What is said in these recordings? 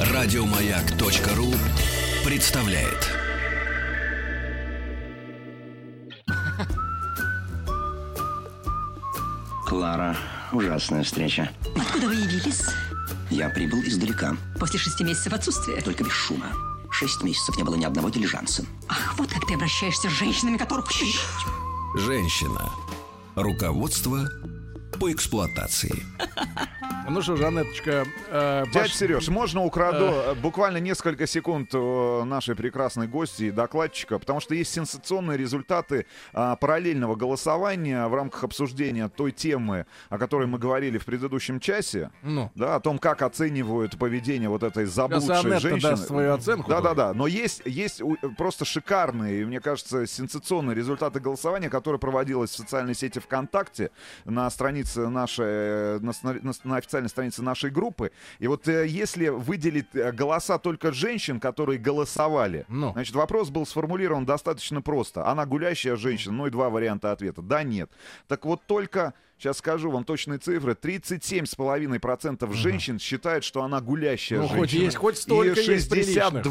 Радиомаяк.ру представляет. Клара, ужасная встреча. Откуда вы явились? Я прибыл издалека, После шести месяцев отсутствия. только без шума. Шесть месяцев не было ни одного дилижанса. Ах, вот как ты обращаешься с женщинами, которых... Женщина. Руководство по эксплуатации. Ну что, Жанеточка, э, Дядь пош- Сереж, можно украду э, буквально несколько секунд э, нашей прекрасной гости и докладчика, потому что есть сенсационные результаты а, параллельного голосования в рамках обсуждения той темы, о которой мы говорили в предыдущем часе, Ну. да, о том, как оценивают поведение вот этой заблудшей женщины. даст свою оценку Да-да-да, но есть, есть просто шикарные, мне кажется, сенсационные результаты голосования, которое проводилось в социальной сети ВКонтакте на странице нашей, э, на, на на официальной странице нашей группы. И вот э, если выделить э, голоса только женщин, которые голосовали, Ну. значит, вопрос был сформулирован достаточно просто. Она гулящая женщина, ну и два варианта ответа. Да, нет. Так вот только... Сейчас скажу вам точные цифры. 37,5% женщин считают, что она гулящая Ну, женщина. хоть есть, хоть столько и есть приличных.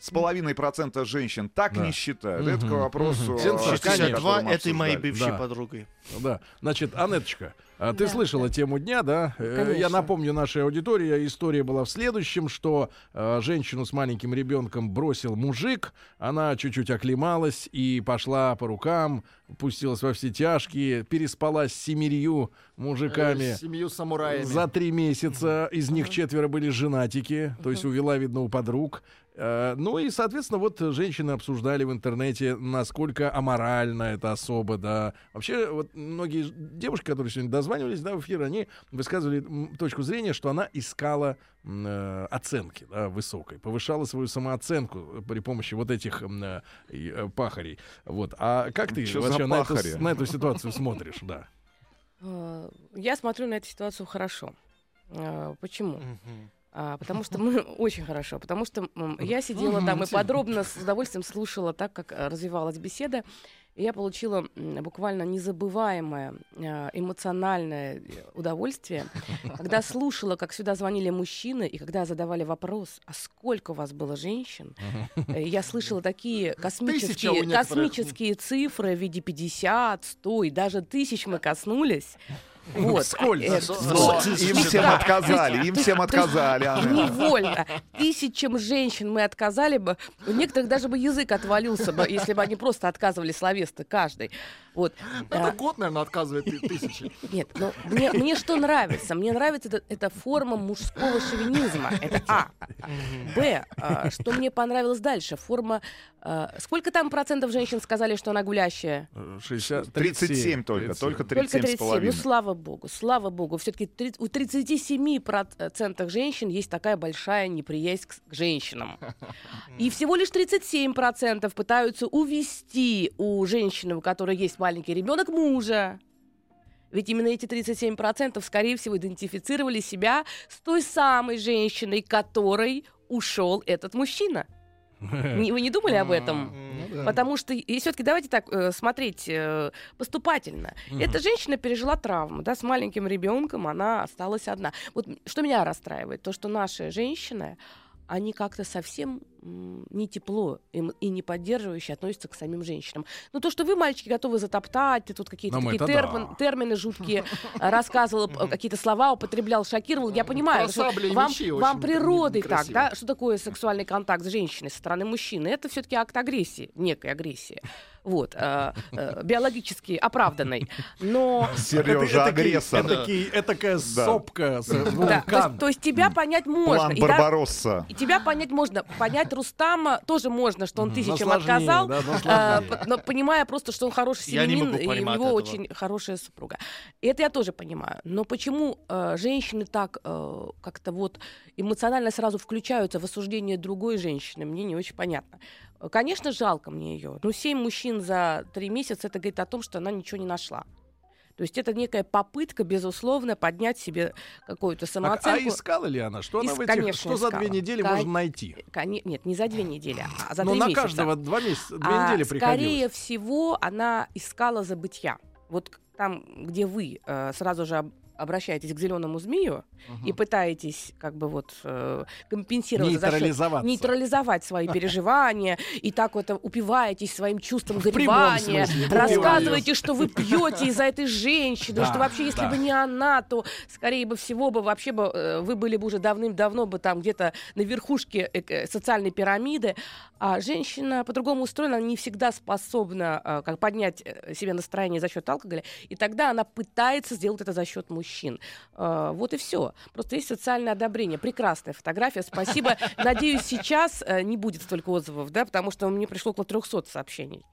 62,5% женщин так Да. не считают. Это к вопросу... Мгм. о Сенсация. теме, 62 которую мы этой моей бывшей Да. подругой. Да. Значит, Анеточка, а ты слышала тему дня, да? Э, Я Конечно. напомню нашей аудитории, история была в следующем, что э, женщину с маленьким ребенком бросил мужик, она чуть-чуть оклемалась и пошла по рукам, пустилась во все тяжкие, переспала с семерью мужиками. Э, Семью самураями. За три месяца из них четверо были женатики, то есть увела, видно, у подруг. Э, Ну и, соответственно, вот женщины обсуждали в интернете, насколько аморально это особо, да. Вообще, вот многие девушки, которые сегодня дозванивались, да, в эфир, они высказывали точку зрения, что она искала э, оценки, да, высокой, повышала свою самооценку при помощи вот этих э, э, пахарей. Вот. А как ты Чё вообще на эту, пахари? на эту ситуацию смотришь, да? Э, Я смотрю на эту ситуацию хорошо. Э, Почему? А, потому что мы очень хорошо, потому что я сидела там и подробно с удовольствием слушала так, как э, развивалась беседа. И я получила буквально незабываемое э, эмоциональное э, удовольствие, когда слушала, как сюда звонили мужчины, и когда задавали вопрос, а сколько у вас было женщин, э, я слышала такие космические, космические цифры в виде 50, 100 и даже тысяч мы коснулись. Вот. Но Им всем отказали, им всем отказали. Невольно. Тысячам женщин мы отказали бы. У некоторых даже бы язык отвалился бы, если бы они просто отказывали словесно каждый. Вот. Это А, год, наверное, отказывает ты- тысячи. Нет, ну мне, мне что нравится? Мне нравится это, эта форма мужского шовинизма. Это А. Б. а, Что мне понравилось дальше? Форма... а, Сколько там процентов женщин сказали, что она гулящая? Э, 60, 37 только, 37. только Только 37. Ну, 37,5. слава богу, слава богу. Все-таки у 37% женщин есть такая большая неприязнь к, к женщинам. И всего лишь 37% пытаются увести у женщины, у которой есть маленький ребенок, мужа. Ведь именно эти 37% скорее всего идентифицировали себя с той самой женщиной, которой ушел этот мужчина. Вы не думали об этом? Потому что, и все-таки давайте так э, смотреть э, поступательно. Эта женщина пережила травму, да, с маленьким ребенком, она осталась одна. Вот что меня расстраивает, то, что наши женщины, они как-то совсем не тепло и, не поддерживающе относятся к самим женщинам. Ну, то, что вы, мальчики, готовы затоптать, ты тут какие-то Ну, такие термин- да. термины жуткие рассказывал, какие-то слова употреблял, шокировал, я понимаю, что вам, вам природой так, да, что такое сексуальный контакт с женщиной со стороны мужчины? Это все-таки акт агрессии, некой агрессии. Вот, э, э, биологически оправданной. Но Сережа агрессор. Этакий, этакая Да. сопка, да, то, есть, то есть тебя понять можно. План И да- Барбаросса. и тебя понять можно. Понять Рустама тоже можно, что он тысячам но сложнее, отказал, э, но понимая просто, что он хороший семьянин, и у него очень хорошая супруга. И это я тоже понимаю. Но почему э, женщины так э, как-то вот эмоционально сразу включаются в осуждение другой женщины, мне не очень понятно. Конечно, жалко мне ее. Но семь мужчин за три месяца, это говорит о том, что она ничего не нашла. То есть это некая попытка, безусловно, поднять себе какую-то а самооценку. искала ли она? Что она Ис- в этих, конечно, что за две недели Кон- можно найти? Коне- Нет, не за две недели, а за Но три на месяца. каждого два месяца, две А, недели Скорее приходилось. всего, она искала забытья. Вот там, где вы э, сразу же обращаетесь к зеленому змею и пытаетесь как бы вот э, компенсировать Нейтрализоваться. нейтрализовать свои переживания и так вот э, упиваетесь своим чувством горевания, рассказываете, что вы пьете из-за этой женщины, Да, что вообще если да. бы не она, то скорее бы всего бы вообще бы э, вы были бы уже давным-давно бы там где-то на верхушке э, социальной пирамиды, а женщина по-другому устроена, она не всегда способна как поднять себе настроение за счет алкоголя, и тогда она пытается сделать это за счет мужчин. Э, Вот и все. Просто есть социальное одобрение. Прекрасная фотография. Спасибо. Надеюсь, сейчас э, не будет столько отзывов, да, потому что мне пришло около 300 сообщений.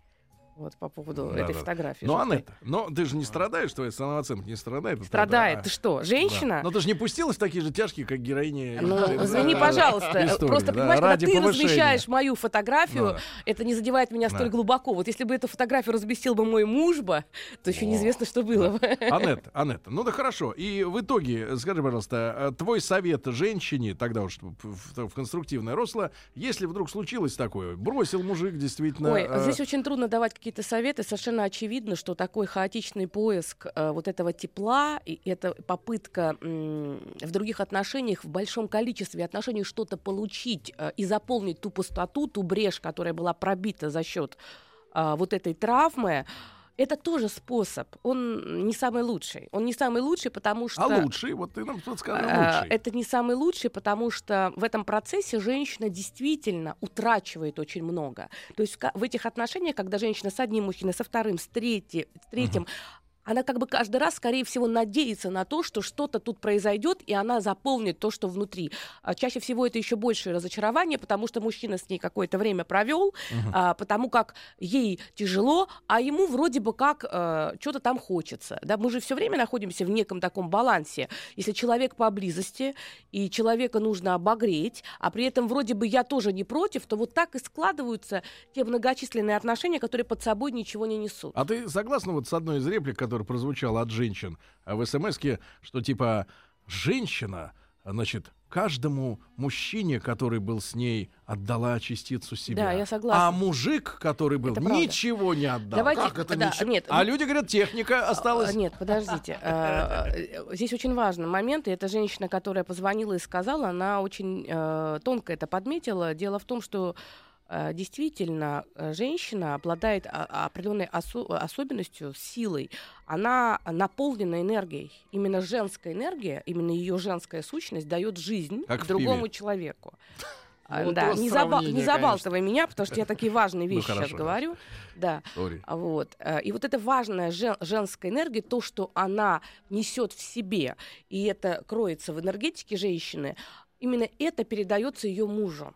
Вот по поводу Да, этой да. фотографии. Ну, жуткой. Анетта, но ты же не страдаешь, твоя самооценка не страдает. Страдает. этого, Ты а? что, Да. женщина? Но ты же не пустилась в такие же тяжкие, как героиня. Ну, извини, пожалуйста. истории, Просто, да, понимаешь, когда ты повышения. размещаешь мою фотографию, да. это не задевает меня столь Да. глубоко. Вот если бы эту фотографию разместил бы мой муж бы, то еще неизвестно, что было бы. Анетта, Анетта, ну да хорошо. И в итоге, скажи, пожалуйста, э, твой совет женщине, тогда уж в, в- в конструктивное русло, если вдруг случилось такое, бросил мужик действительно... Ой, э, здесь очень трудно давать какие-то советы. Совершенно очевидно, что такой хаотичный поиск э, вот этого тепла и это попытка м, в других отношениях, в большом количестве отношений что-то получить э, и заполнить ту пустоту, ту брешь, которая была пробита за счет а, вот этой травмы. Это тоже способ. Он не самый лучший. Он не самый лучший, потому что... А лучший? Вот ты нам подскажи, Э, лучший. Это не самый лучший, потому что в этом процессе женщина действительно утрачивает очень много. То есть в этих отношениях, когда женщина с одним мужчиной, со вторым, с, третьи- с третьим, она как бы каждый раз, скорее всего, надеется на то, что что-то тут произойдет, и она заполнит то, что внутри. А чаще всего это еще большее разочарование, потому что мужчина с ней какое-то время провел, а, потому как ей тяжело, а ему вроде бы как э, что-то там хочется. Да? Мы же все время находимся в неком таком балансе. Если человек поблизости, и человека нужно обогреть, а при этом вроде бы я тоже не против, то вот так и складываются те многочисленные отношения, которые под собой ничего не несут. А ты согласна вот с одной из реплик, которая прозвучала от женщин а в смс что типа женщина, значит, каждому мужчине, который был с ней, отдала частицу себя. Да, я согласна. А мужик, который был, Это правда. ничего не отдал. Давайте, как это да, ничего? нет, А люди говорят, техника осталась. А, Нет, подождите. А, э, Здесь очень важный момент, и эта женщина, которая позвонила и сказала, она очень э, тонко это подметила. Дело в том, что действительно э, женщина обладает а- определенной осо- особенностью, силой. Она наполнена энергией. Именно женская энергия, именно ее женская сущность дает жизнь Как другому человеку. А, Вот да, не, заба- не забалтывай меня, потому что я такие важные Ну, вещи сейчас хорошо, говорю. Да. А Вот. э, И вот эта важная жен- женская энергия, то, что она несет в себе, и это кроется в энергетике женщины, именно это передается ее мужу.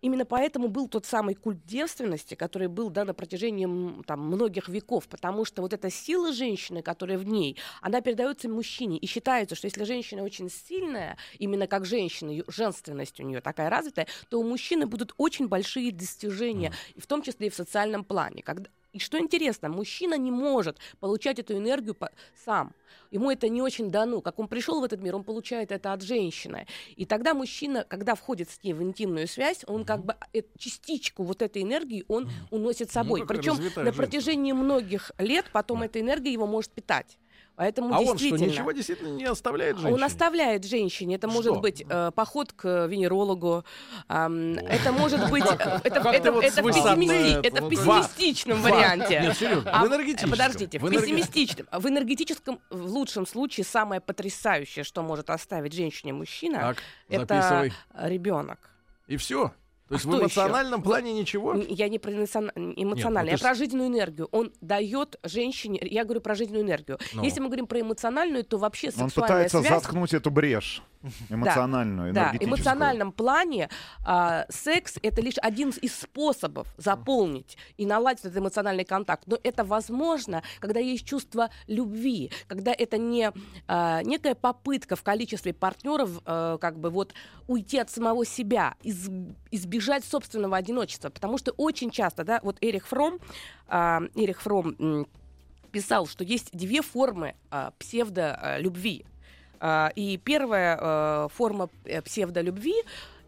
Именно поэтому был тот самый культ девственности, который был да, на протяжении там, многих веков, потому что вот эта сила женщины, которая в ней, она передается мужчине. И считается, что если женщина очень сильная, именно как женщина, женственность у нее такая развитая, то у мужчины будут очень большие достижения, и в том числе и в социальном плане. Когда... И что интересно, мужчина не может получать эту энергию по- сам. Ему это не очень дано. Как он пришел в этот мир, он получает это от женщины. И тогда мужчина, когда входит с ней в интимную связь, он как бы э, частичку вот этой энергии он уносит с собой. Ну, Причем на женщина. протяжении многих лет потом эта энергия его может питать. Поэтому А он что, действительно... ничего действительно не оставляет Он женщине? оставляет женщине. Это Что? может быть э, поход к венерологу. ам, это может быть... э, Это, это- вот это с в высоты пессимисти- это, это в пессимистичном Ва. варианте. Нет, серьезно, А, в энергетическом. Подождите, в В пессимистичном. В энергетическом, в лучшем случае, самое потрясающее, что может оставить женщине мужчина, Так, это записывай. ребенок. И все. То есть А в эмоциональном плане ничего? Я не про эмоцион- эмоционально, Нет, ну я про жизненную энергию. Он дает женщине, я говорю про жизненную энергию. Ну. Если мы говорим про эмоциональную, то вообще Он сексуальная пытается связь... заткнуть эту брешь эмоциональную, Да, в энергетическую. эмоциональном плане а, секс это лишь один из способов заполнить и наладить этот эмоциональный контакт. Но это возможно, когда есть чувство любви, когда это не а, некая попытка в количестве партнеров а, как бы вот уйти от самого себя, из- избежать собственного одиночества, потому что очень часто, да, вот Эрих Фром, а, Эрих Фром писал, что есть две формы а, псевдолюбви. А, И первая э, форма э, псевдолюбви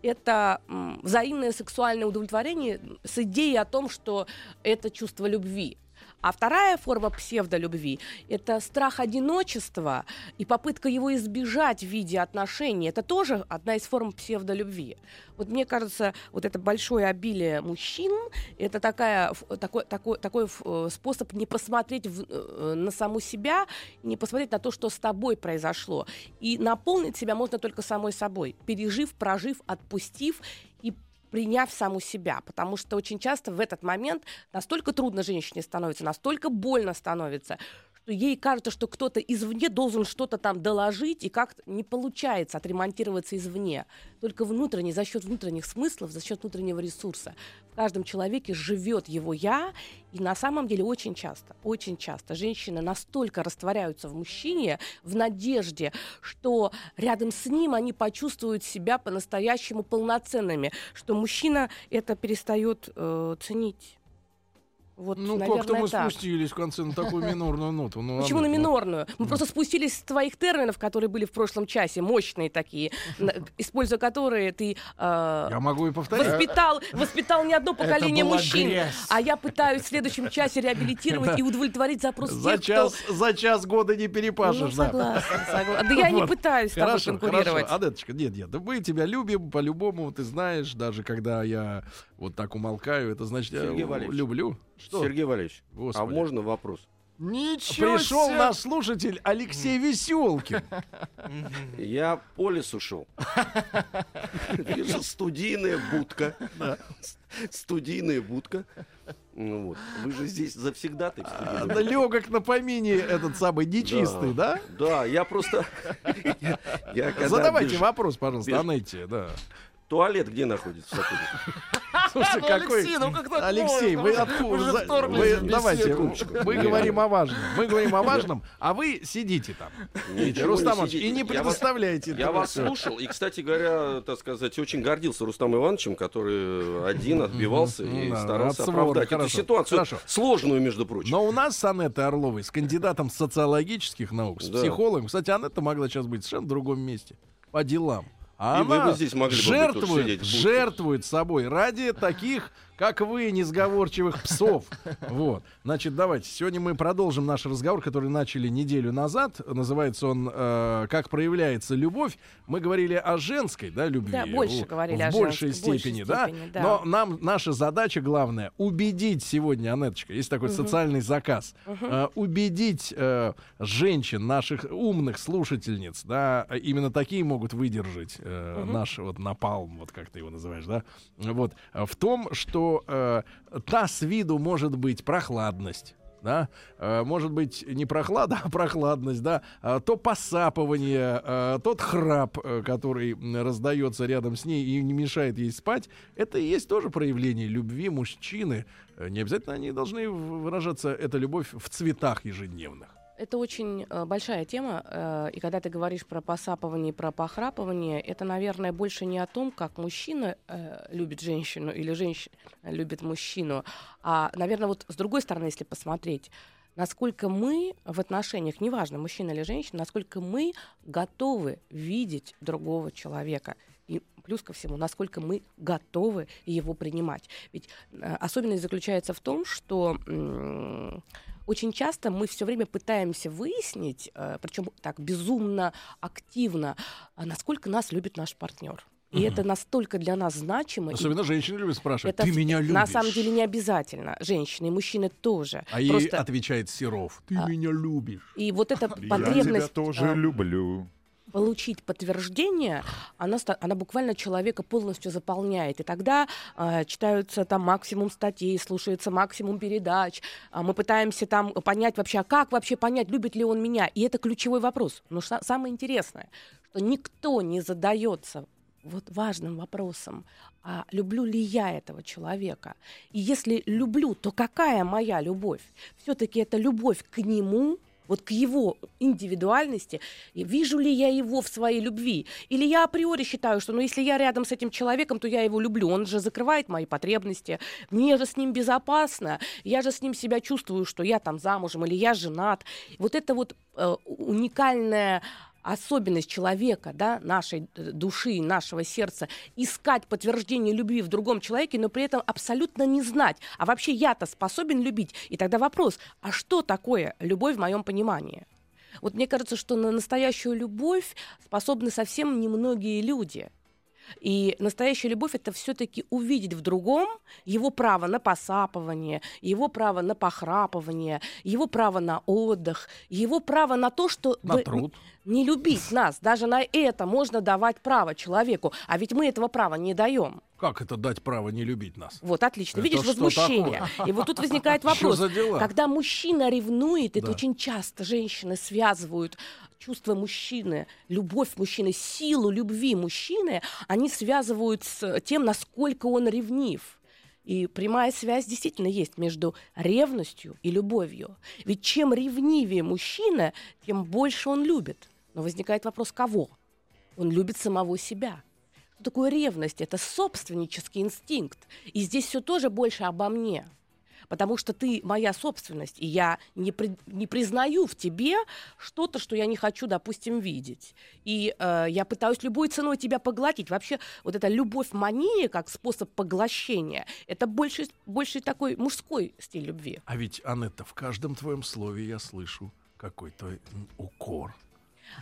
это взаимное сексуальное удовлетворение с идеей о том, что это чувство любви. А вторая форма псевдолюбви — это страх одиночества и попытка его избежать в виде отношений. Это тоже одна из форм псевдолюбви. Вот мне кажется, вот это большое обилие мужчин — это такая, такой, такой, такой э, способ не посмотреть в- э, на саму себя, не посмотреть на то, что с тобой произошло. И наполнить себя можно только самой собой, пережив, прожив, отпустив приняв саму себя, потому что очень часто в этот момент настолько трудно женщине становится, настолько больно становится, что ей кажется, что кто-то извне должен что-то там доложить, и как-то не получается отремонтироваться извне. Только внутренне, за счет внутренних смыслов, за счет внутреннего ресурса. В каждом человеке живет его я, и на самом деле очень часто, очень часто женщины настолько растворяются в мужчине в надежде, что рядом с ним они почувствуют себя по-настоящему полноценными, что мужчина это перестает э, ценить. Вот, Ну, как-то мы так. спустились в конце на такую минорную ноту. Ну, Почему на ладно. минорную? Мы просто спустились с твоих терминов, которые были в прошлом часе, мощные такие, используя которые ты э, Я могу и повторить. воспитал, воспитал не одно поколение мужчин. грязь. А я пытаюсь в следующем часе реабилитировать и удовлетворить запрос За тех, час, кто... за час года не Ну, перепашешь, да. согласна, согласна. Да я не пытаюсь с тобой конкурировать. хорошо. Адеточка, нет, нет, мы тебя любим по-любому, ты знаешь, даже когда я вот так умолкаю, это значит, я Сергей у- Валерьевич. люблю. Что? Сергей Валерьевич, а Господи. можно вопрос? Ничего Пришел себе! наш слушатель Алексей Веселкин. Я по лесу шел. Вижу студийная будка. Студийная будка. Ну вот. Вы же здесь завсегда ты А, да легок на помине этот самый нечистый, да? Да, я просто... Я когда Задавайте бежу- вопрос, пожалуйста, бежу- Анетте, да. Туалет где находится? Слушайте, Ну, какой... Алексей, ну как так Алексей, можно? вы откуда? за- вы- давайте, беседу. мы говорим о важном. Мы говорим о важном, а вы сидите там. Ничего не Рустам Иванович, сидите. и не Я вас- предоставляете. Я вас слушал, и, кстати говоря, так сказать, очень гордился Рустам Ивановичем, который один отбивался и Да, старался оправдать эту хорошо, ситуацию, хорошо. сложную, между прочим. Но у нас с Анеттой Орловой, с кандидатом социологических наук, с Да. психологом, кстати, Анетта могла сейчас быть совершенно в другом месте, по делам. А И вы она бы здесь могли бы быть жертвует, будке. жертвует собой ради таких, как вы, несговорчивых псов. Вот. Значит, давайте. Сегодня мы продолжим наш разговор, который начали неделю назад. Называется он э, «Как проявляется любовь». Мы говорили о женской, да, любви. Да, больше в, говорили в о большей женской, в большей степени, да? степени, да. Но нам наша задача главная убедить сегодня, Анеточка, есть такой социальный заказ, э, убедить э, женщин, наших умных слушательниц, да, именно такие могут выдержать э, наш вот напалм, вот как ты его называешь, да, вот, э, в том, что э, та с виду может быть прохладность, да, э, может быть не прохлада, а прохладность, да, а то посапывание, э, тот храп, э, который раздается рядом с ней и не мешает ей спать, это и есть тоже проявление любви мужчины. Э, Не обязательно они должны выражаться, эта любовь, в цветах ежедневных. Это очень э, большая тема, э, и когда ты говоришь про посапывание, про похрапывание, это, наверное, больше не о том, как мужчина э, любит женщину или женщина любит мужчину, а, наверное, вот с другой стороны, если посмотреть, насколько мы в отношениях, неважно, мужчина или женщина, насколько мы готовы видеть другого человека. И плюс ко всему, насколько мы готовы его принимать. Ведь особенность заключается в том, что очень часто мы все время пытаемся выяснить, причем так безумно активно, а насколько нас любит наш партнер. И это настолько для нас значимо. и Особенно женщины любят спрашивать, это ты меня любишь? На самом деле не обязательно. Женщины и мужчины тоже. А ей Просто- отвечает Серов, ты А, меня любишь. И вот эта Я тебя потребность тоже а, люблю. Получить подтверждение, она, она буквально человека полностью заполняет. И тогда а, читаются там максимум статей, слушается максимум передач. а, мы пытаемся там понять вообще, а как вообще понять, любит ли он меня. И это ключевой вопрос. Но ша- самое интересное, что никто не задается вот важным вопросом, а люблю ли я этого человека? И если люблю, то какая моя любовь? Все-таки это любовь к нему, вот к его индивидуальности, вижу ли я его в своей любви? Или я априори считаю, что ну, если я рядом с этим человеком, то я его люблю, он же закрывает мои потребности, мне же с ним безопасно, я же с ним себя чувствую, что я там замужем или я женат. Вот это вот э, уникальное особенность человека, да, нашей э, души, нашего сердца, искать подтверждение любви в другом человеке, но при этом абсолютно не знать, а вообще я-то способен любить. И тогда вопрос, а что такое любовь в моем понимании? Вот мне кажется, что на настоящую любовь способны совсем немногие люди. И настоящая любовь это все-таки увидеть в другом его право на посапывание, его право на похрапывание, его право на отдых, его право на то, что На труд. Не любить нас. Даже на это можно давать право человеку. А ведь мы этого права не даем. Как это дать право не любить нас? Вот, отлично. Это Видишь, возмущение. И вот тут возникает вопрос. Когда мужчина ревнует, это Да. очень часто женщины связывают чувство мужчины, любовь мужчины, силу любви мужчины, они связывают с тем, насколько он ревнив. И прямая связь действительно есть между ревностью и любовью. Ведь чем ревнивее мужчина, тем больше он любит. Но возникает вопрос, кого? Он любит самого себя. Что такое ревность? Это собственнический инстинкт. И здесь все тоже больше обо мне. Потому что ты моя собственность, и я не, при- не признаю в тебе что-то, что я не хочу, допустим, видеть. И э, я пытаюсь любой ценой тебя поглотить. Вообще, вот эта любовь-мания как способ поглощения, это больше, больше такой мужской стиль любви. А ведь, Анетта, в каждом твоем слове я слышу какой-то укор.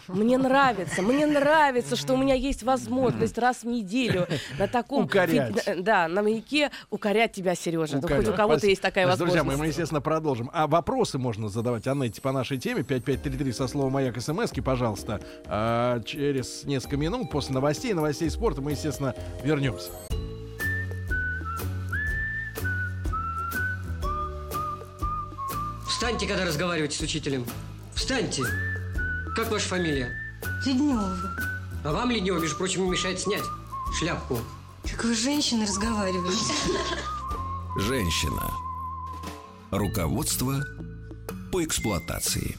Мне нравится, мне нравится, что у меня есть возможность раз в неделю на таком... Укорять. фи- Да, на маяке укорять тебя, Сережа. Ну, Укорять. хоть у кого-то Спасибо. есть такая Значит, возможность. Друзья мои, мы, естественно, продолжим. А вопросы можно задавать Аннете по нашей теме. 5533 со словом «Маяк» смс пожалуйста. А, через несколько минут после новостей, новостей спорта мы, естественно, вернемся. Встаньте, когда разговариваете с учителем. Встаньте. Как ваша фамилия? Леднева. А вам, Леднева, между прочим, не мешает снять шляпку. Как вы с женщиной разговариваете? Женщина. Руководство по эксплуатации.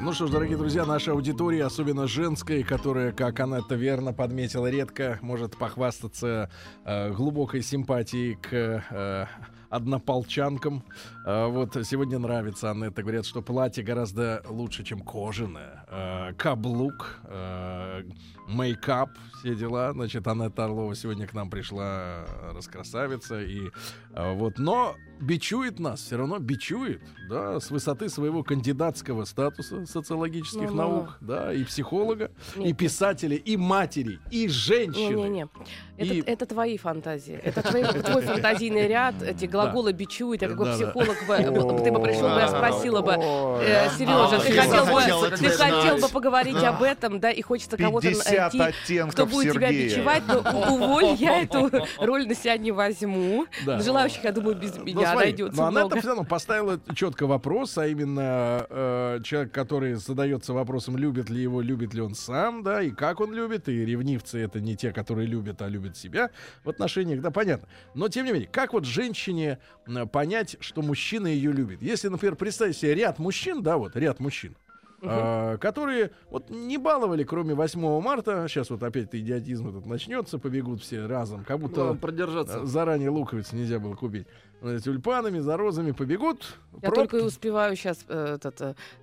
Ну что ж, дорогие друзья, наша аудитория, особенно женская, которая, как Анетта верно подметила, редко может похвастаться э, глубокой симпатией к э, однополчанкам. Э, вот сегодня нравится Анетта. Говорят, что платье гораздо лучше, чем кожаное. Э, каблук, э, мейкап, все дела. Значит, Анетта Орлова сегодня к нам пришла раскрасавица. И э, вот, но бичует нас, все равно бичует, да, с высоты своего кандидатского статуса социологических Ну-ну. наук, да, и психолога, и Нет. писателя, и матери, и женщины. Не-не-не. Это, И- это твои фантазии. Это твой, твой фантазийный ряд. Эти глаголы бичуют. Я какой Да-да. психолог бы, ты бы пришел бы, я спросила бы, э, Сережа, А, ты хотел бы, ты хотел бы поговорить об этом, да, и хочется кого-то 50 найти, оттенков кто будет тебя бичевать, но уволь, я эту роль на себя не возьму. Желающих, я думаю, без Ну, меня смотри, найдется но она много. все равно поставила четко вопрос, а именно э, человек, который задается вопросом, любит ли его, любит ли он сам, да, и как он любит, и ревнивцы это не те, которые любят, а любят себя в отношениях, да, понятно. Но тем не менее, как вот женщине э, понять, что мужчина ее любит? Если, например, представить себе ряд мужчин, да, вот ряд мужчин, э, которые вот не баловали, кроме 8 марта, сейчас вот опять идиотизм этот начнется, побегут все разом, как будто Главное продержаться. Э, Заранее луковиц нельзя было купить. Э, Тюльпанами, за розами побегут. Я пробки. только и успеваю сейчас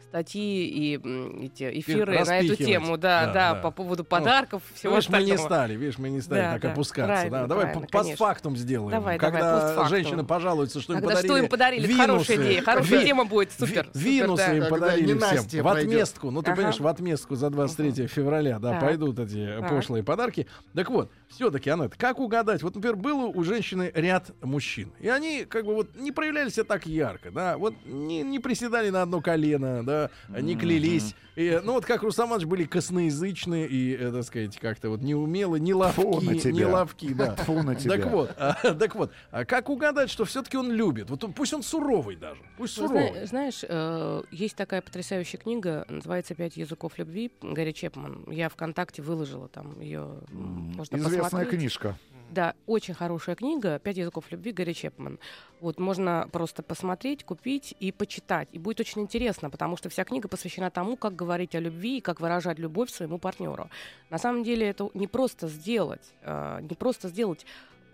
статьи и эти эфиры на эту тему, да, Да, да, да. по поводу подарков, всего Видишь, мы не остального. стали, видишь, мы не стали Да, так да, опускаться. правильно, да. Давай правильно, по- конечно. постфактум сделаем. Давай, давай, Когда постфактум. женщины пожалуются, что им Когда подарили что им подарили, это хорошая винусы. идея, хорошая Ви- тема будет, ви- супер. супер, Винусы да. им подарили всем. В. отместку. Ну, ты Ага. понимаешь, в отместку за 23 февраля, да, Так. пойдут эти Так. пошлые подарки. Так вот, все-таки, Анет, как угадать? Вот, например, было у женщины ряд мужчин. И они, как бы, вот не проявляли себя так ярко, да, вот не, не приседали на одно колено, да, не клялись. И, ну, вот как Русаманович были косноязычны и, э, так сказать, как-то вот неумелы, не Фу на ловки, тебя. не ловки, да. Фу на тебя. Так вот, а, так вот, а как угадать, что все-таки он любит? Вот он, пусть он суровый даже, пусть Ну, суровый. зна- знаешь, э, есть такая потрясающая книга, называется «Пять языков любви» Гарри Чепман. Я ВКонтакте выложила там ее, можно Известная посмотреть. книжка. Да, очень хорошая книга «Пять языков любви» Гарри Чепман. Вот можно просто посмотреть, купить и почитать. И будет очень интересно, потому что вся книга посвящена тому, как говорить о любви и как выражать любовь своему партнеру. На самом деле это не просто сделать, э, не просто сделать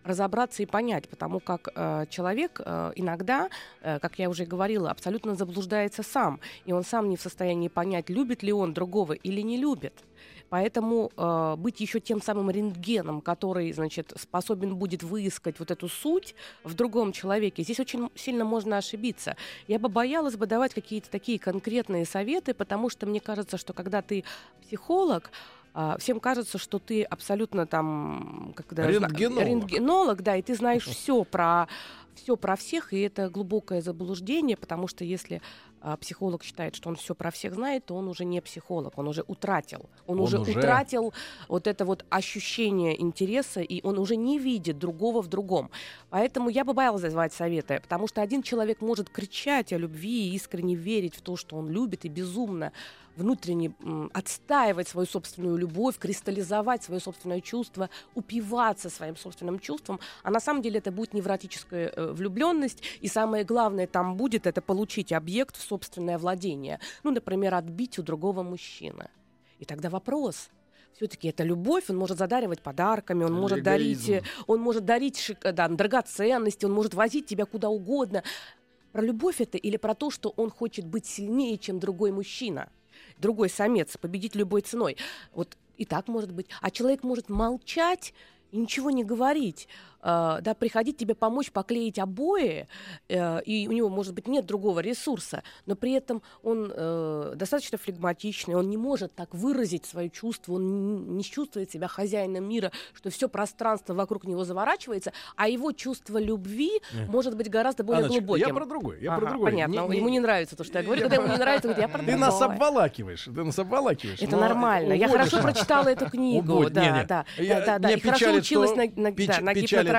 разобраться и понять, потому как э, человек э, иногда, э, как я уже говорила, абсолютно заблуждается сам, и он сам не в состоянии понять, любит ли он другого или не любит. Поэтому э, быть еще тем самым рентгеном, который, значит, способен будет выискать вот эту суть в другом человеке, здесь очень сильно можно ошибиться. Я бы боялась бы давать какие-то такие конкретные советы, потому что мне кажется, что когда ты психолог, всем кажется, что ты абсолютно там... Когда, Рентгенолог. Рентгенолог, да, и ты знаешь все про все про всех, и это глубокое заблуждение, потому что если а, психолог считает, что он все про всех знает, то он уже не психолог, он уже утратил, он, Он уже, уже- утратил вот это вот ощущение интереса, и он уже не видит другого в другом. Поэтому я бы боялась давать советы, потому что один человек может кричать о любви и искренне верить в то, что он любит, и безумно внутренне отстаивать свою собственную любовь, кристаллизовать свое собственное чувство, упиваться своим собственным чувством, а на самом деле это будет невротическая э, влюбленность, и самое главное там будет это получить объект в собственное владение. Ну, например, отбить у другого мужчины. И тогда вопрос. Все-таки это любовь, он может задаривать подарками, он может дарить, э, он может дарить э, да, драгоценности, он может возить тебя куда угодно. Про любовь это или про то, что он хочет быть сильнее, чем другой мужчина, другой самец, победить любой ценой. Вот и так может быть. А человек может молчать и ничего не говорить, да, приходить тебе помочь поклеить обои, э, и у него, может быть, нет другого ресурса, но при этом он э, достаточно флегматичный, он не может так выразить свое чувство, он не чувствует себя хозяином мира, что все пространство вокруг него заворачивается, а его чувство любви может быть гораздо более Анночка, глубоким. я про другое, я про Ага, другое. Понятно, Не- ему не нравится то, что я говорю. Когда ему не нравится, я про Ты нас другое». обволакиваешь, ты нас обволакиваешь. Это но нормально. Я хорошо прочитала эту книгу. Да, да, да, да, И хорошо училась на, на-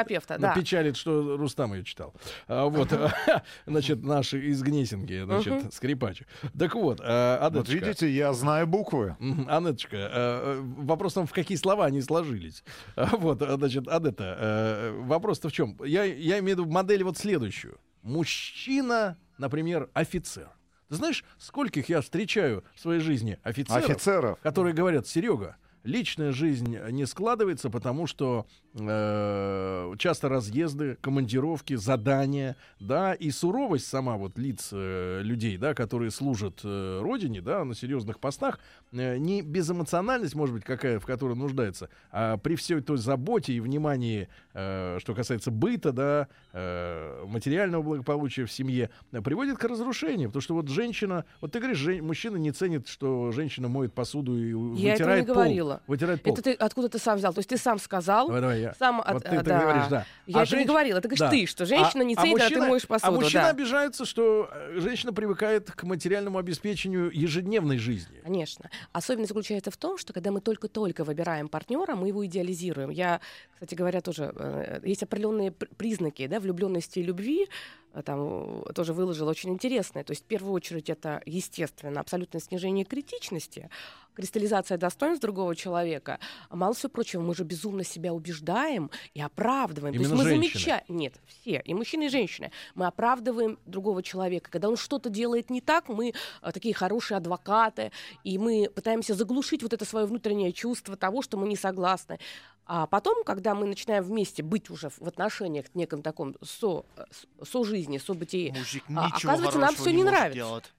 печ- да, печалит- что Рустам ее читал. А, Вот, значит, наши из Гнесинки, значит, скрипач. Так вот, а, Вот Анеточка. видите, я знаю буквы. Анеточка, э, э, вопрос там, в какие слова они сложились. А, Вот, а, значит, Анетта, э, вопрос-то в чем? Я, я имею в виду модель вот следующую. Мужчина, например, офицер. Ты знаешь, скольких я встречаю в своей жизни офицеров, Офицеров. которые говорят, Серега, личная жизнь не складывается, потому что э, часто разъезды, командировки, задания, да, и суровость сама вот лиц э, людей, да, которые служат э, родине, да, на серьезных постах, э, не безэмоциональность, может быть, какая, в которой нуждается, а при всей той заботе и внимании, э, что касается быта, да, э, материального благополучия в семье, приводит к разрушению, потому что вот женщина, вот ты говоришь, жен- мужчина не ценит, что женщина моет посуду и Я вытирает не пол. говорила. Вытирает пол. Это ты откуда ты сам взял? То есть ты сам сказал, Давай, давай, я. сам Вот от- ты, э, ты говоришь, да. Я А это не женщ- говорила, это говоришь да. ты, что женщина не ценит, а, ты мужчина- моешь посуду. А мужчина да. обижается, что э, женщина привыкает к материальному обеспечению ежедневной жизни. Конечно. Особенность заключается в том, что когда мы только-только выбираем партнера, мы его идеализируем. Я, кстати говоря, тоже э, есть определенные пр- признаки да, влюбленности и любви. э, Там тоже выложила очень интересное. То есть, в первую очередь, это, естественно, абсолютное снижение критичности, кристаллизация достоинств другого человека. А мало всего прочего, мы же безумно себя убеждаем и оправдываем. То Именно есть мы замечаем. Нет, все, и мужчины, и женщины. Мы оправдываем другого человека. Когда он что-то делает не так, мы э, такие хорошие адвокаты, и мы пытаемся заглушить вот это свое внутреннее чувство того, что мы не согласны. А потом, когда мы начинаем вместе быть уже в отношениях в неком таком со, э, с- сожизни, событии, Мужик а, оказывается, нам все не может нравится. делать.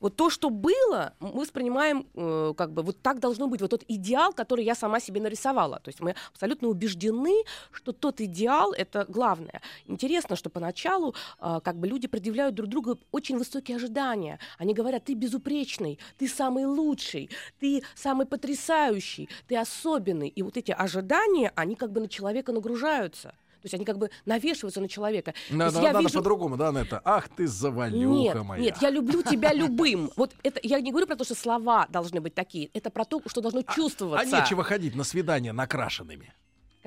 Вот то, что было, мы воспринимаем э, как бы вот так должно быть, вот тот идеал, который я сама себе нарисовала. То есть мы абсолютно убеждены, что тот идеал это главное. Интересно, что поначалу э, как бы люди предъявляют друг другу очень высокие ожидания. Они говорят: ты безупречный, ты самый лучший, ты самый потрясающий, ты особенный. И вот эти ожидания, они как бы на человека нагружаются. То есть они как бы навешиваются на человека. Надо, есть я надо вижу- по-другому, да, Анетта? Ах ты завалюха нет, моя. нет, я люблю тебя любым. Вот это я не говорю про то, что слова должны быть такие. Это про то, что должно А чувствоваться. нечего ходить на свидание накрашенными.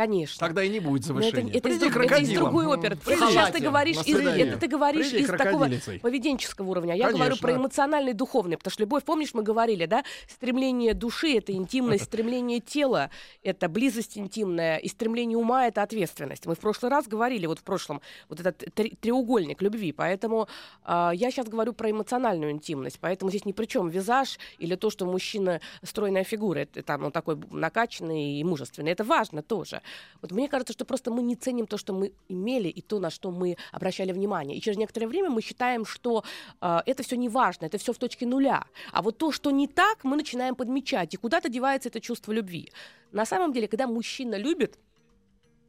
Конечно. Тогда и не будет Но это, завышения. это из, Приди это из другой оперы. Приди. Это сейчас ты говоришь, из, это ты говоришь Приди из такого поведенческого уровня. Я говорю Конечно. про эмоциональный, духовный, потому что любовь, помнишь, мы говорили, да, стремление души это интимность, стремление тела это близость интимная, и стремление ума это ответственность. Мы в прошлый раз говорили, вот в прошлом, вот этот три- треугольник любви, поэтому а, я сейчас говорю про эмоциональную интимность, поэтому здесь ни при чем визаж или то, что мужчина стройная фигура, это там он такой накачанный и мужественный, это важно тоже. Вот мне кажется, что просто мы не ценим то, что мы имели, и то, на что мы обращали внимание. И через некоторое время мы считаем, что э, это все не важно, это все в точке нуля. А вот то, что не так, мы начинаем подмечать, и куда-то девается это чувство любви. На самом деле, когда мужчина любит,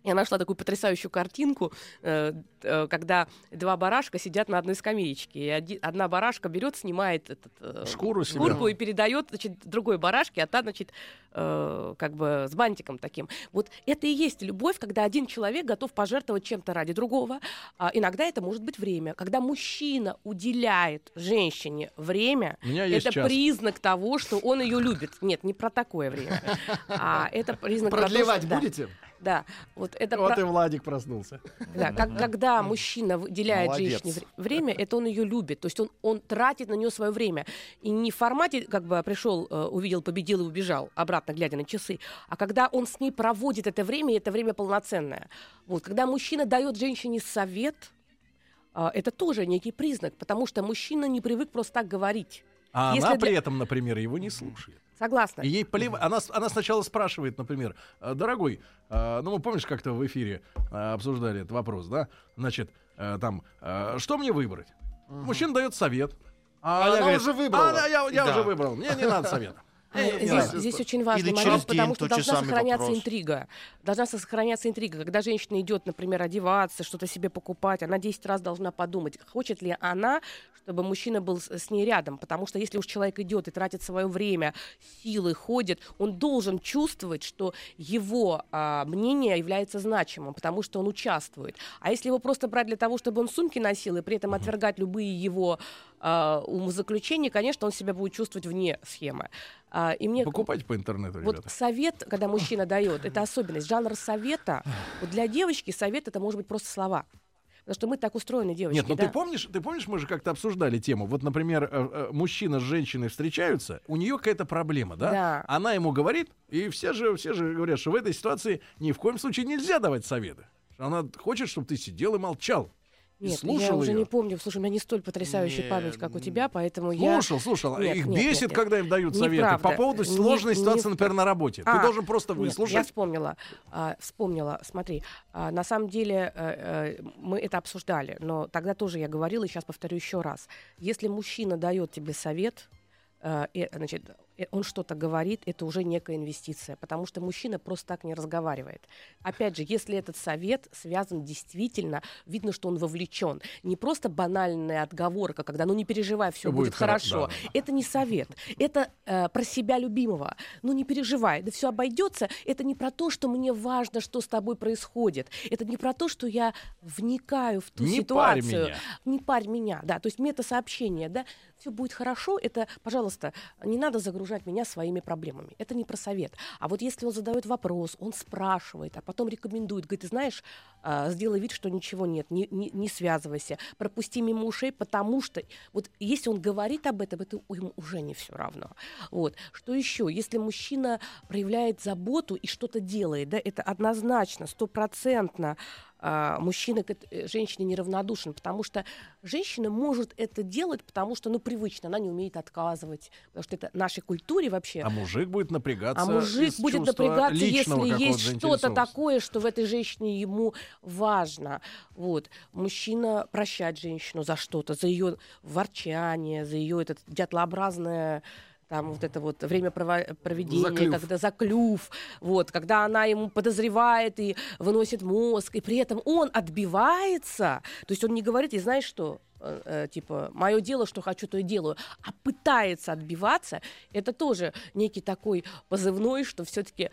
я нашла такую потрясающую картинку, э, э, когда два барашка сидят на одной скамеечке. И одна барашка берет, снимает этот, э, Шкуру шкурку и передает значит, другой барашке, а та, значит, как бы с бантиком таким. Вот это и есть любовь, когда один человек готов пожертвовать чем-то ради другого. А иногда это может быть время. Когда мужчина уделяет женщине время, это час. признак того, что он ее любит. Нет, не про такое время. А это признак того, Продлевать что- да. будете? Да, вот это Вот про- и Владик проснулся. да, как, когда мужчина выделяет Молодец. женщине вре- время, это он ее любит, то есть он, он тратит на нее свое время. И не в формате, как бы пришел, э, увидел, победил и убежал, обратно глядя на часы, а когда он с ней проводит это время, и это время полноценное. Вот, когда мужчина дает женщине совет, а, это тоже некий признак, потому что мужчина не привык просто так говорить. А Если она для- при этом, например, его не слушает. Согласна. И ей плев- она, она сначала спрашивает, например, «А, дорогой, а, ну мы помнишь, как-то в эфире а, обсуждали этот вопрос, да? Значит, а, там, а, что мне выбрать? Мужчина дает совет. А она она говорит, уже выбрала. «А, да, я, я Да. уже выбрал, мне не надо совета. Не Здесь, надо». здесь очень важный Или момент, потому день что должна сохраняться вопрос. интрига. Должна сохраняться интрига. Когда женщина идет, например, одеваться, что-то себе покупать, она 10 раз должна подумать, хочет ли она, чтобы мужчина был с, с ней рядом. Потому что если уж человек идет и тратит свое время, силы, ходит, он должен чувствовать, что его а, мнение является значимым, потому что он участвует. А если его просто брать для того, чтобы он сумки носил, и при этом отвергать любые его а, умозаключения, конечно, он себя будет чувствовать вне схемы. А, и мне Покупайте по интернету, вот ребята. совет, когда мужчина дает, это особенность. Жанр совета. Вот для девочки совет это может быть просто слова. Потому что мы так устроены, девочки. Нет, ну да? ты помнишь, ты помнишь, мы же как-то обсуждали тему. Вот, например, э, э, мужчина с женщиной встречаются, у нее какая-то проблема, да? Да. Она ему говорит, и все же, все же говорят, что в этой ситуации ни в коем случае нельзя давать советы. Она хочет, чтобы ты сидел и молчал. И Нет, слушал я уже её. не помню. Слушай, у меня не столь потрясающая Не, память, как у тебя, поэтому я... Слушал, слушал. Нет, Их нет, бесит, нет, когда им дают советы. Неправда. По поводу Не- сложной не ситуации, в- например, на работе. Ты А, должен просто выслушать. я вспомнила. а, вспомнила. Смотри, а, на самом деле э, э, мы это обсуждали, но тогда тоже я говорила, и сейчас повторю еще раз. Если мужчина дает тебе совет, э, э, значит, он что-то говорит, это уже некая инвестиция, потому что мужчина просто так не разговаривает. Опять же, если этот совет связан действительно, видно, что он вовлечен. Не просто банальная отговорка, когда ну не переживай, все будет, будет хоро- хорошо. да. Это не совет, это э, про себя любимого. Ну не переживай, да все обойдется. Это не про то, что мне важно, что с тобой происходит. Это не про то, что я вникаю в ту Не парь ситуацию. меня. Не парь меня, да. То есть мета-сообщение, да, все будет хорошо. Это, пожалуйста, не надо загружать меня своими проблемами. Это не про совет. А вот если он задает вопрос, он спрашивает, а потом рекомендует, говорит, ты знаешь, а, сделай вид, что ничего нет, не, не, не связывайся, пропусти мимо ушей, потому что вот если он говорит об этом, это ему уже не все равно. Вот. Что еще? Если мужчина проявляет заботу и что-то делает, да, это однозначно, стопроцентно мужчина к э, женщине неравнодушен, потому что женщина может это делать, потому что, ну, привычно, она не умеет отказывать, потому что это нашей культуре вообще. А мужик будет напрягаться. А мужик будет напрягаться, если есть что-то такое, что в этой женщине ему важно. Вот. Мужчина прощать женщину за что-то, за ее ворчание, за ее этот дятлообразное там вот это вот время проведения, За клюв. когда за клюв, вот, когда она ему подозревает и выносит мозг, и при этом он отбивается, то есть он не говорит, и знаешь что, э, э, типа, мое дело, что хочу, то и делаю, а пытается отбиваться, это тоже некий такой позывной, что все-таки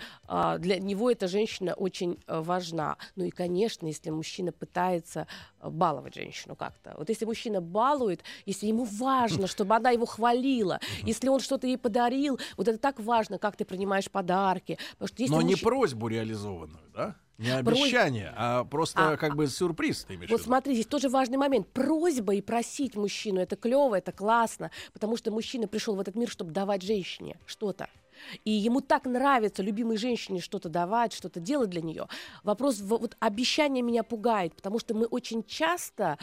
для него эта женщина очень э, важна. Ну и, конечно, если мужчина пытается э, баловать женщину как-то. Вот если мужчина балует, если ему важно, чтобы она его хвалила, если он что-то ей подарил, вот это так важно, как ты принимаешь подарки. Потому что Но не мужч- просьбу реализованную, да? Не обещание, а просто А- как бы сюрприз ты Вот смотри, здесь тоже важный момент. Просьба и просить мужчину это клево, это классно, потому что мужчина пришел в этот мир, чтобы давать женщине что-то. И ему так нравится любимой женщине что-то давать, что-то делать для нее. Вопрос, вот обещание меня пугает, потому что мы очень часто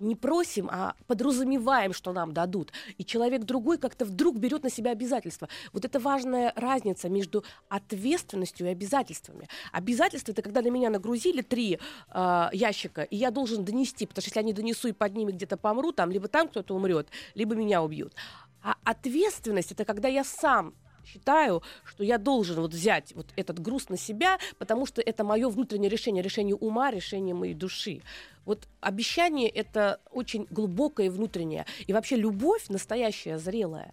не просим, а подразумеваем, что нам дадут. И человек другой как-то вдруг берет на себя обязательства. Вот это важная разница между ответственностью и обязательствами. Обязательства это когда на меня нагрузили три э, ящика, и я должен донести, потому что если я не донесу и под ними где-то помру, там либо там кто-то умрет, либо меня убьют. А ответственность это когда я сам считаю, что я должен вот взять вот этот груз на себя, потому что это мое внутреннее решение, решение ума, решение моей души. Вот обещание это очень глубокое внутреннее. И вообще любовь настоящая, зрелая,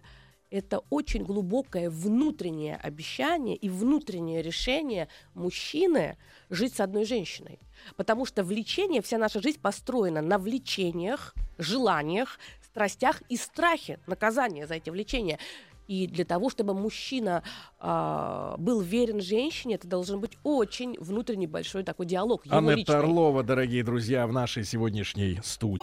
это очень глубокое внутреннее обещание и внутреннее решение мужчины жить с одной женщиной. Потому что влечение, вся наша жизнь построена на влечениях, желаниях, страстях и страхе наказания за эти влечения. И для того, чтобы мужчина а, был верен женщине, это должен быть очень внутренний большой такой диалог. личный. Орлова, дорогие друзья, в нашей сегодняшней студии.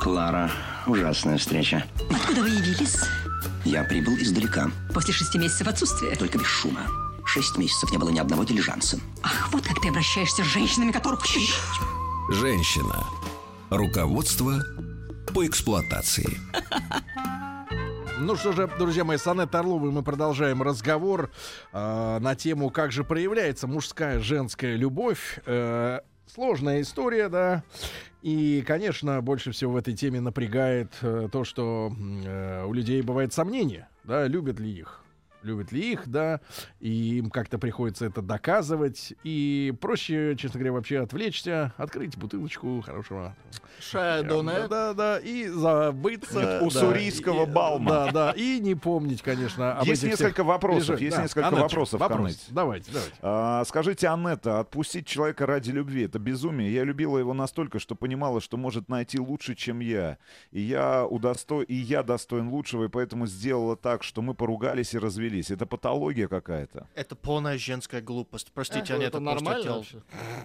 Клара, ужасная встреча. Откуда вы явились? Я прибыл издалека, После шести месяцев отсутствия. только без шума. Шесть месяцев не было ни одного дилижанса. Ах, вот как ты обращаешься с женщинами, которых... Женщина. Руководство по эксплуатации. Ну что же, друзья мои, с Анеттой Орловой мы продолжаем разговор э, на тему, как же проявляется мужская, женская любовь. Э, сложная история, да. И, конечно, больше всего в этой теме напрягает э, то, что э, у людей бывает сомнение, да, любят ли их. Любят ли их, да, и им как-то приходится это доказывать. И проще, честно говоря, вообще отвлечься, открыть бутылочку хорошего Шардоне. да, да, и забыться. Нет, да, уссурийского и- Балма. Да, да, и не помнить, конечно, об Есть этих несколько всех вопросов, есть Да. несколько Анеточка, вопросов, вопрос. Давайте, давайте. А, скажите, Анетта, отпустить человека ради любви — это безумие. Я любила его настолько, что понимала, что может найти лучше, чем я. И я, удосто... и я достоин лучшего, и поэтому сделала так, что мы поругались и развелись. Это патология какая-то. Это полная женская глупость. Простите, Э, Анетта, это нормально хотел?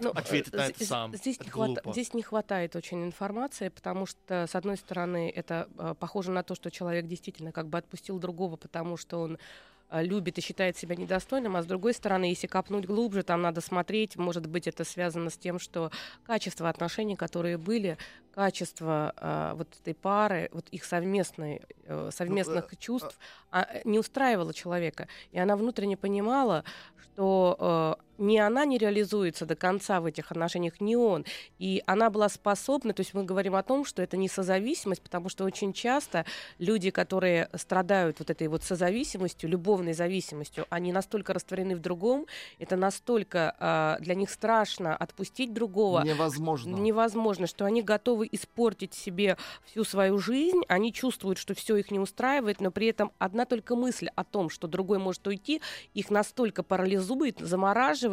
Ну, ответить на это сам. Здесь Это не, глупо. здесь не хватает очень информации, потому что, с одной стороны, это э, похоже на то, что человек действительно как бы отпустил другого, потому что он любит и считает себя недостойным, а с другой стороны, если копнуть глубже, там надо смотреть, может быть, это связано с тем, что качество отношений, которые были, качество э, вот этой пары, вот их совместной, э, совместных чувств а, э, не устраивало человека. И она внутренне понимала, что э, ни она не реализуется до конца в этих отношениях, ни он. И она была способна, то есть мы говорим о том, что это не созависимость, потому что очень часто люди, которые страдают вот этой вот созависимостью, любовной зависимостью, они настолько растворены в другом, это настолько э, для них страшно отпустить другого, Невозможно. невозможно, что они готовы испортить себе всю свою жизнь, они чувствуют, что все их не устраивает, но при этом одна только мысль о том, что другой может уйти, их настолько парализует, замораживает,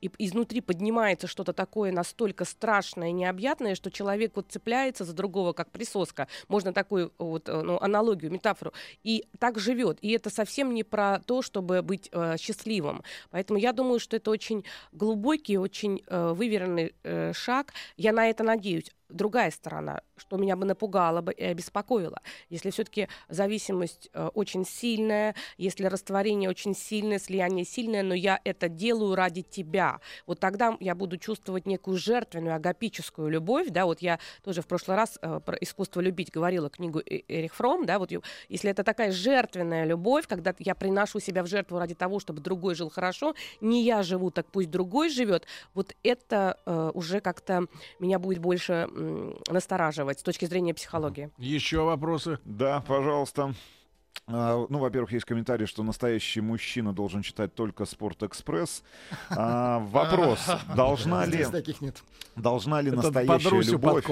и изнутри поднимается что-то такое настолько страшное и необъятное, что человек вот цепляется за другого, как присоска. Можно такую вот э, ну, аналогию, метафору. И так живет. И это совсем не про то, чтобы быть э, счастливым. Поэтому я думаю, что это очень глубокий, очень э, выверенный э, шаг. Я на это надеюсь. Другая сторона, что меня бы напугало бы и обеспокоило, если все-таки зависимость э, очень сильная, если растворение очень сильное, слияние сильное, но я это делаю ради тебя, вот тогда я буду чувствовать некую жертвенную, агапическую любовь, да, вот я тоже в прошлый раз э, про искусство любить говорила книгу Эрих Фром, да, вот если это такая жертвенная любовь, когда я приношу себя в жертву ради того, чтобы другой жил хорошо, не я живу, так пусть другой живет, вот это э, уже как-то меня будет больше настораживать с точки зрения психологии. Еще вопросы? Да, пожалуйста. А, Ну, во-первых, есть комментарий, что настоящий мужчина должен читать только Спортэкспресс. А, вопрос: должна ли таких нет. должна ли Это настоящая любовь.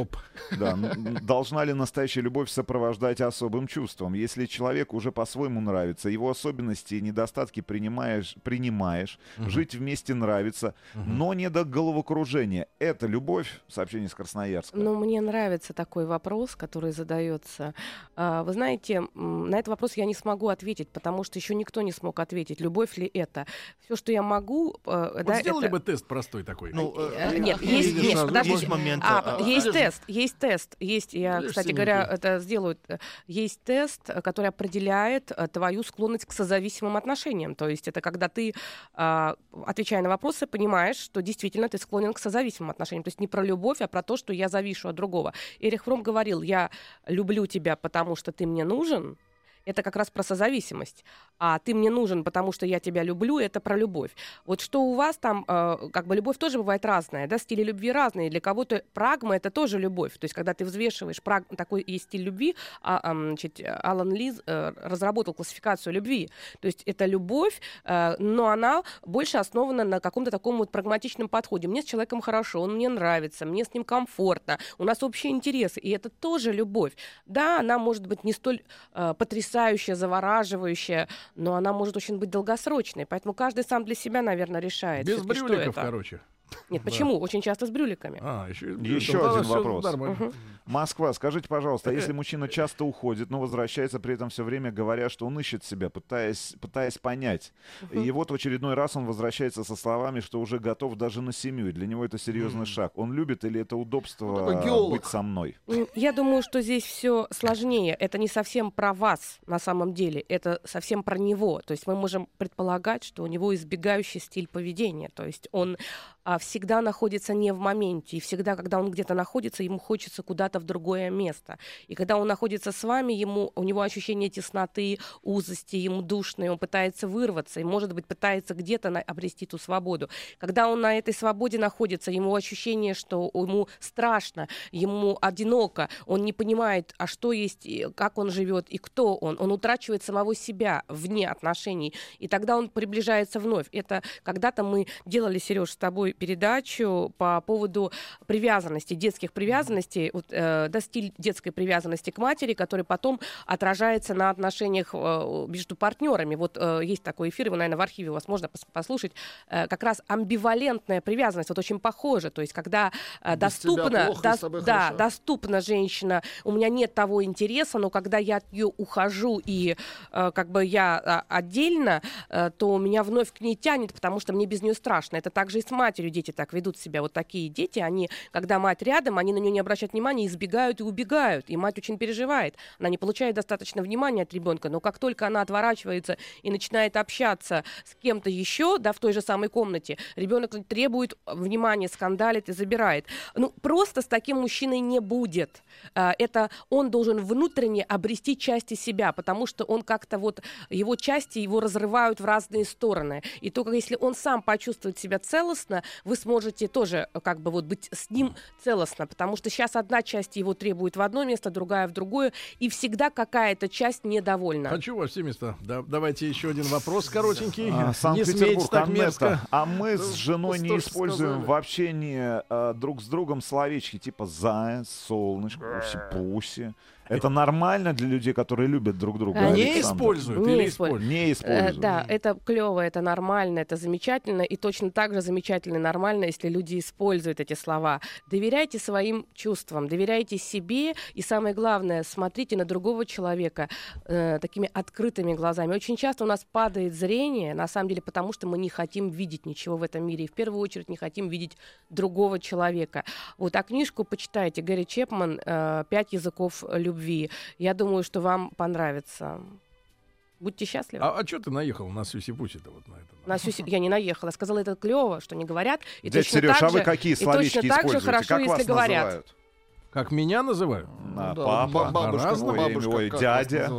Да, должна ли настоящая любовь сопровождать особым чувством? Если человек уже по-своему нравится, его особенности и недостатки принимаешь, принимаешь, жить вместе нравится, но не до головокружения. Это любовь? Сообщение из Красноярска. Ну, мне нравится такой вопрос, который задается. А, Вы знаете, на этот вопрос вопрос я не смогу ответить, потому что еще никто не смог ответить, любовь ли это. Все, что я могу... э, Вот да, сделали это- бы тест простой такой. Ну, Э, э, Нет, э, есть, есть, есть момент, А, а, есть а, тест, есть тест, есть, я, кстати синенький. говоря, это сделают. э, Есть тест, который определяет э, твою склонность к созависимым отношениям. То есть это когда ты, а, отвечая на вопросы, понимаешь, что действительно ты склонен к созависимым отношениям. То есть не про любовь, а про то, что я завишу от другого. Эрих Фром говорил, я люблю тебя, потому что ты мне нужен, это как раз про созависимость. А ты мне нужен, потому что я тебя люблю, это про любовь. Вот что у вас там, э, как бы любовь тоже бывает разная, да, стили любви разные. Для кого-то прагма это тоже любовь. То есть, когда ты взвешиваешь, праг... такой есть стиль любви, а, ам, значит, Алан Лиз э, разработал классификацию любви. То есть это любовь, э, но она больше основана на каком-то таком вот прагматичном подходе. Мне с человеком хорошо, он мне нравится, мне с ним комфортно, у нас общие интересы, и это тоже любовь. Да, она может быть не столь э, потрясающая, завораживающая, но она может очень быть долгосрочной. Поэтому каждый сам для себя, наверное, решает. Без брюликов, короче. Нет, Да. почему? Очень часто с брюликами. А, еще, Еще Да, один вопрос. Мгм. Москва, скажите, пожалуйста, а если мужчина часто уходит, но возвращается при этом все время, говоря, что он ищет себя, пытаясь, пытаясь понять, и вот в очередной раз он возвращается со словами, что уже готов даже на семью, и для него это серьезный шаг. Он любит или это удобство геолог. быть со мной? М, Я думаю, что здесь все сложнее. Это не совсем про вас на самом деле, это совсем про него. То есть мы можем предполагать, что у него избегающий стиль поведения. То есть он а, всегда находится не в моменте. И всегда, когда он где-то находится, ему хочется куда-то в другое место. И когда он находится с вами, ему, у него ощущение тесноты, узости, ему душно, и он пытается вырваться, и, может быть, пытается где-то на- обрести ту свободу. Когда он на этой свободе находится, ему ощущение, что ему страшно, ему одиноко, он не понимает, а что есть, как он живет и кто он. Он утрачивает самого себя вне отношений, и тогда он приближается вновь. Это когда-то мы делали, Сереж, с тобой передачу по поводу привязанности, детских привязанностей, вот, э, да, стиль детской привязанности к матери, который потом отражается на отношениях э, между партнерами. Вот э, есть такой эфир, его, наверное, в архиве у вас можно пос- послушать, э, как раз амбивалентная привязанность, вот очень похоже, то есть когда э, доступно, плохо, тобой да, хорошо. доступна женщина, у меня нет того интереса, но когда я от нее ухожу и э, как бы я а, отдельно, э, то меня вновь к ней тянет, потому что мне без нее страшно. Это также и с матерью дети так ведут себя. Вот такие дети, они, когда мать рядом, они на нее не обращают внимания, избегают и убегают. И мать очень переживает. Она не получает достаточно внимания от ребенка, но как только она отворачивается и начинает общаться с кем-то еще, да, в той же самой комнате, ребенок требует внимания, скандалит и забирает. Ну, просто с таким мужчиной не будет. А, Это он должен внутренне обрести части себя, потому что он как-то вот, его части его разрывают в разные стороны. И только если он сам почувствует себя целостно, вы сможете тоже э, как бы вот быть с ним целостно, потому что сейчас одна часть его требует в одно место, другая в другое, и всегда какая-то часть недовольна. Хочу во все места. Да, давайте еще один вопрос коротенький. А, Санкт-Петербург, мерзко. А мы с Да женой что не используем сказали. в общении э, друг с другом словечки типа заяц, солнышко, пуси-пуси. Это нормально для людей, которые любят друг друга? Не Александр? используют Не или используют. используют? Не Э, используют. да, это клево, это нормально, это замечательно, и точно так же замечательно и нормально, если люди используют эти слова. Доверяйте своим чувствам, доверяйте себе, и самое главное, смотрите на другого человека э, такими открытыми глазами. Очень часто у нас падает зрение, на самом деле, потому что мы не хотим видеть ничего в этом мире, и в первую очередь не хотим видеть другого человека. Вот, а книжку почитайте, Гэри Чепман э, «Пять языков любви». Я думаю, что вам понравится. Будьте счастливы. А, а что ты наехал на Сюси Пуси-то вот на это? На сюси- Я не наехала. Сказала, это клево, что не говорят. И Дядя точно Сереж, так а вы какие и словечки точно так же используете? хорошо, как если вас говорят. называют? Как меня называют? А, да, папа, ба- бабушка, по-разному. бабушка Ой, дядя.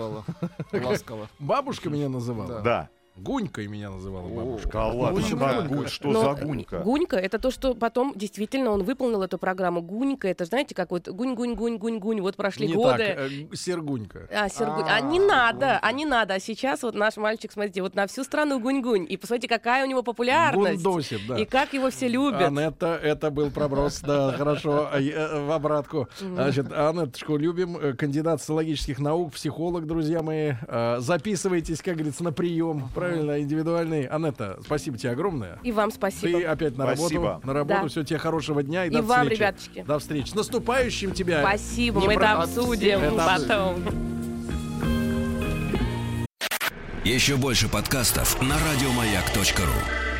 Ласково. Бабушка меня называла. Да. Гунькой меня называла бабушка. Да ладно, Почему как Гунька? гунь? Что Но за гунька? Гунька это то, что потом действительно он выполнил эту программу. Гунька это, знаете, как вот гунь-гунь-гунь-гунь-гунь. Вот прошли Не годы. так, э, Сергунька. А, Сергунь. А, А, не надо, Гунька. а не надо. А сейчас вот наш мальчик, смотрите, вот на всю страну гунь-гунь. И посмотрите, какая у него популярность. Гундосит, да. И как его все любят. Анетта, это был проброс, да, хорошо, а э, в обратку. Значит, Анетточку любим, э, кандидат социологических наук, психолог, друзья мои. Записывайтесь, как говорится, на прием, правильно, индивидуальный. Анетта, спасибо тебе огромное. И вам спасибо. Ты опять на Спасибо. работу, на работу, Да. все, тебе хорошего дня и, И до вам, встречи. ребяточки. До встречи. С наступающим тебя. Спасибо, Не мы про- это обсудим Это потом. Еще больше подкастов на радиомаяк.ру.